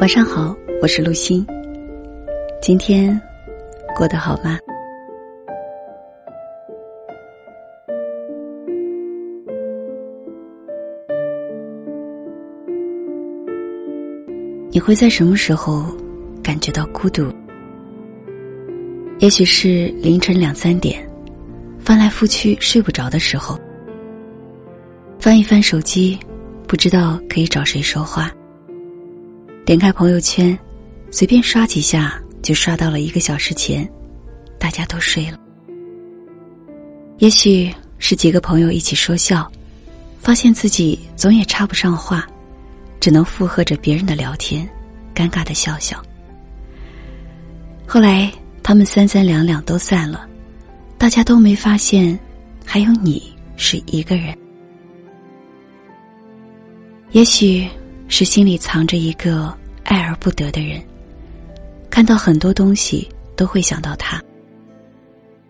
晚上好，我是陆欣。今天过得好吗？你会在什么时候感觉到孤独？也许是凌晨两三点，翻来覆去睡不着的时候，翻一翻手机，不知道可以找谁说话。点开朋友圈，随便刷几下就刷到了一个小时前，大家都睡了。也许是几个朋友一起说笑，发现自己总也插不上话，只能附和着别人的聊天，尴尬的笑笑。后来他们三三两两都散了，大家都没发现，还有你是一个人。也许。是心里藏着一个爱而不得的人，看到很多东西都会想到他，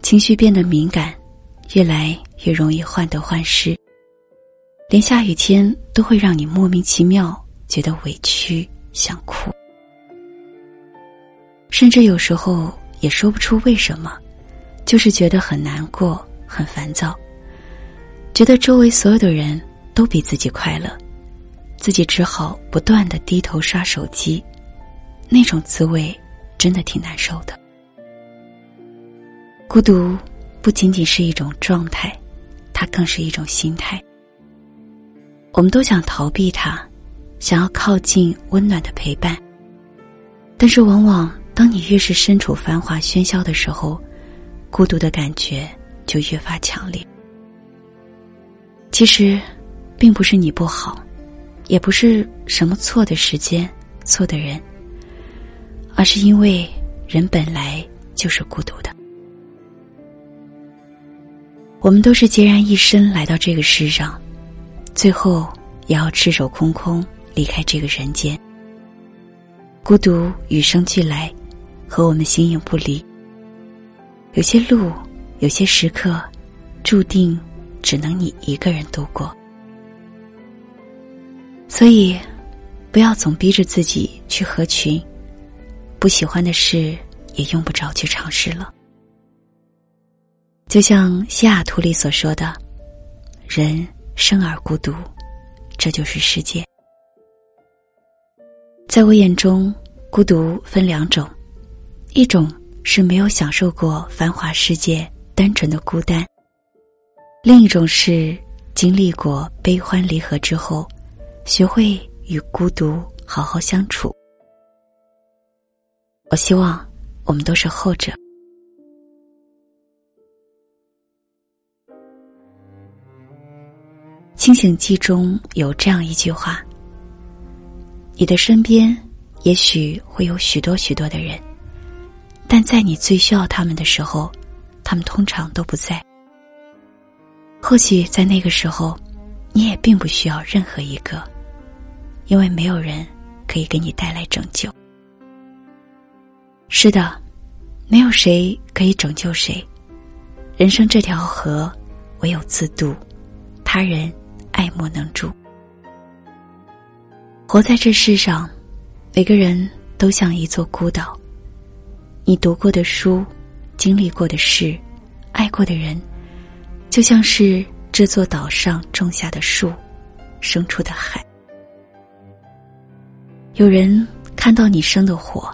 情绪变得敏感，越来越容易患得患失，连下雨天都会让你莫名其妙觉得委屈想哭，甚至有时候也说不出为什么，就是觉得很难过、很烦躁，觉得周围所有的人都比自己快乐。自己只好不断的低头刷手机，那种滋味真的挺难受的。孤独不仅仅是一种状态，它更是一种心态。我们都想逃避它，想要靠近温暖的陪伴，但是往往当你越是身处繁华喧嚣的时候，孤独的感觉就越发强烈。其实，并不是你不好。也不是什么错的时间、错的人，而是因为人本来就是孤独的。我们都是孑然一身来到这个世上，最后也要赤手空空离开这个人间。孤独与生俱来，和我们形影不离。有些路，有些时刻，注定只能你一个人度过。所以，不要总逼着自己去合群，不喜欢的事也用不着去尝试了。就像西雅图里所说的：“人生而孤独，这就是世界。”在我眼中，孤独分两种，一种是没有享受过繁华世界单纯的孤单，另一种是经历过悲欢离合之后。学会与孤独好好相处。我希望我们都是后者。清醒记中有这样一句话：你的身边也许会有许多许多的人，但在你最需要他们的时候，他们通常都不在。或许在那个时候，你也并不需要任何一个。因为没有人可以给你带来拯救。是的，没有谁可以拯救谁。人生这条河，唯有自渡，他人爱莫能助。活在这世上，每个人都像一座孤岛。你读过的书，经历过的事，爱过的人，就像是这座岛上种下的树，生出的海。有人看到你生的火，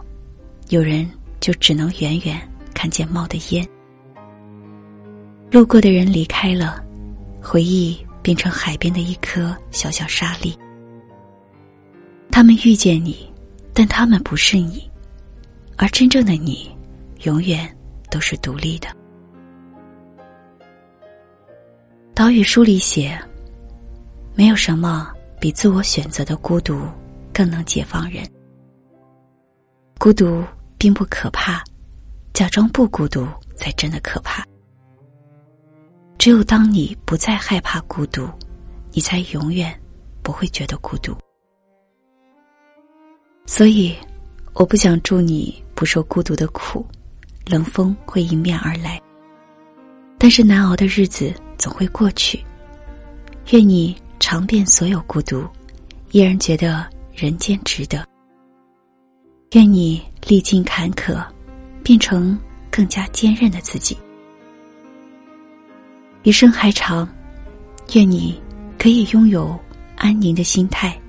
有人就只能远远看见冒的烟。路过的人离开了，回忆变成海边的一颗小小沙粒。他们遇见你，但他们不是你，而真正的你，永远都是独立的。岛屿书里写，没有什么比自我选择的孤独。更能解放人。孤独并不可怕，假装不孤独才真的可怕。只有当你不再害怕孤独，你才永远不会觉得孤独。所以，我不想祝你不受孤独的苦，冷风会迎面而来。但是难熬的日子总会过去。愿你尝遍所有孤独，依然觉得。人间值得，愿你历尽坎坷，变成更加坚韧的自己。余生还长，愿你可以拥有安宁的心态，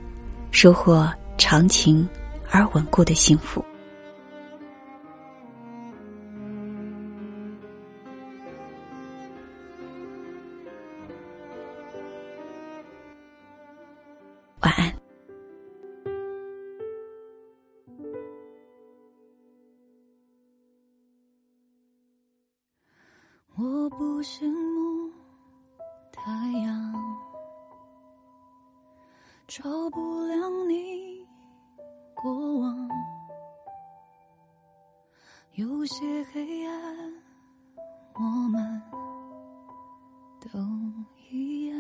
收获长情而稳固的幸福。我不羡慕太阳，照不亮你过往。有些黑暗，我们都一样。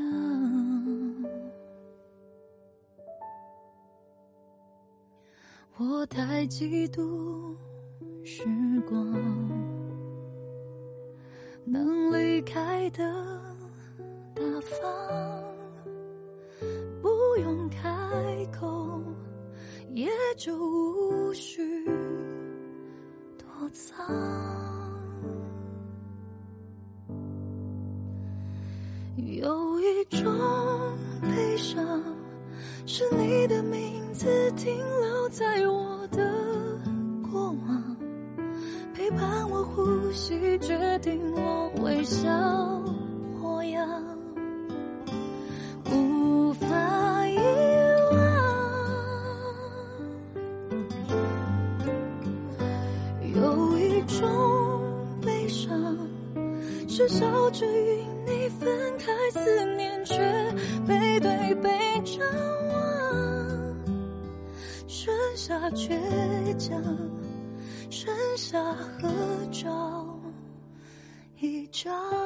我太嫉妒时光。开的大方，不用开口，也就无需躲藏。有一种悲伤，是你的名字停留在我的过往。陪伴我呼吸，决定我微笑模样，无法遗忘。有一种悲伤，是笑着与你分开，思念却背对背张望，剩下倔强。剩下合照一张。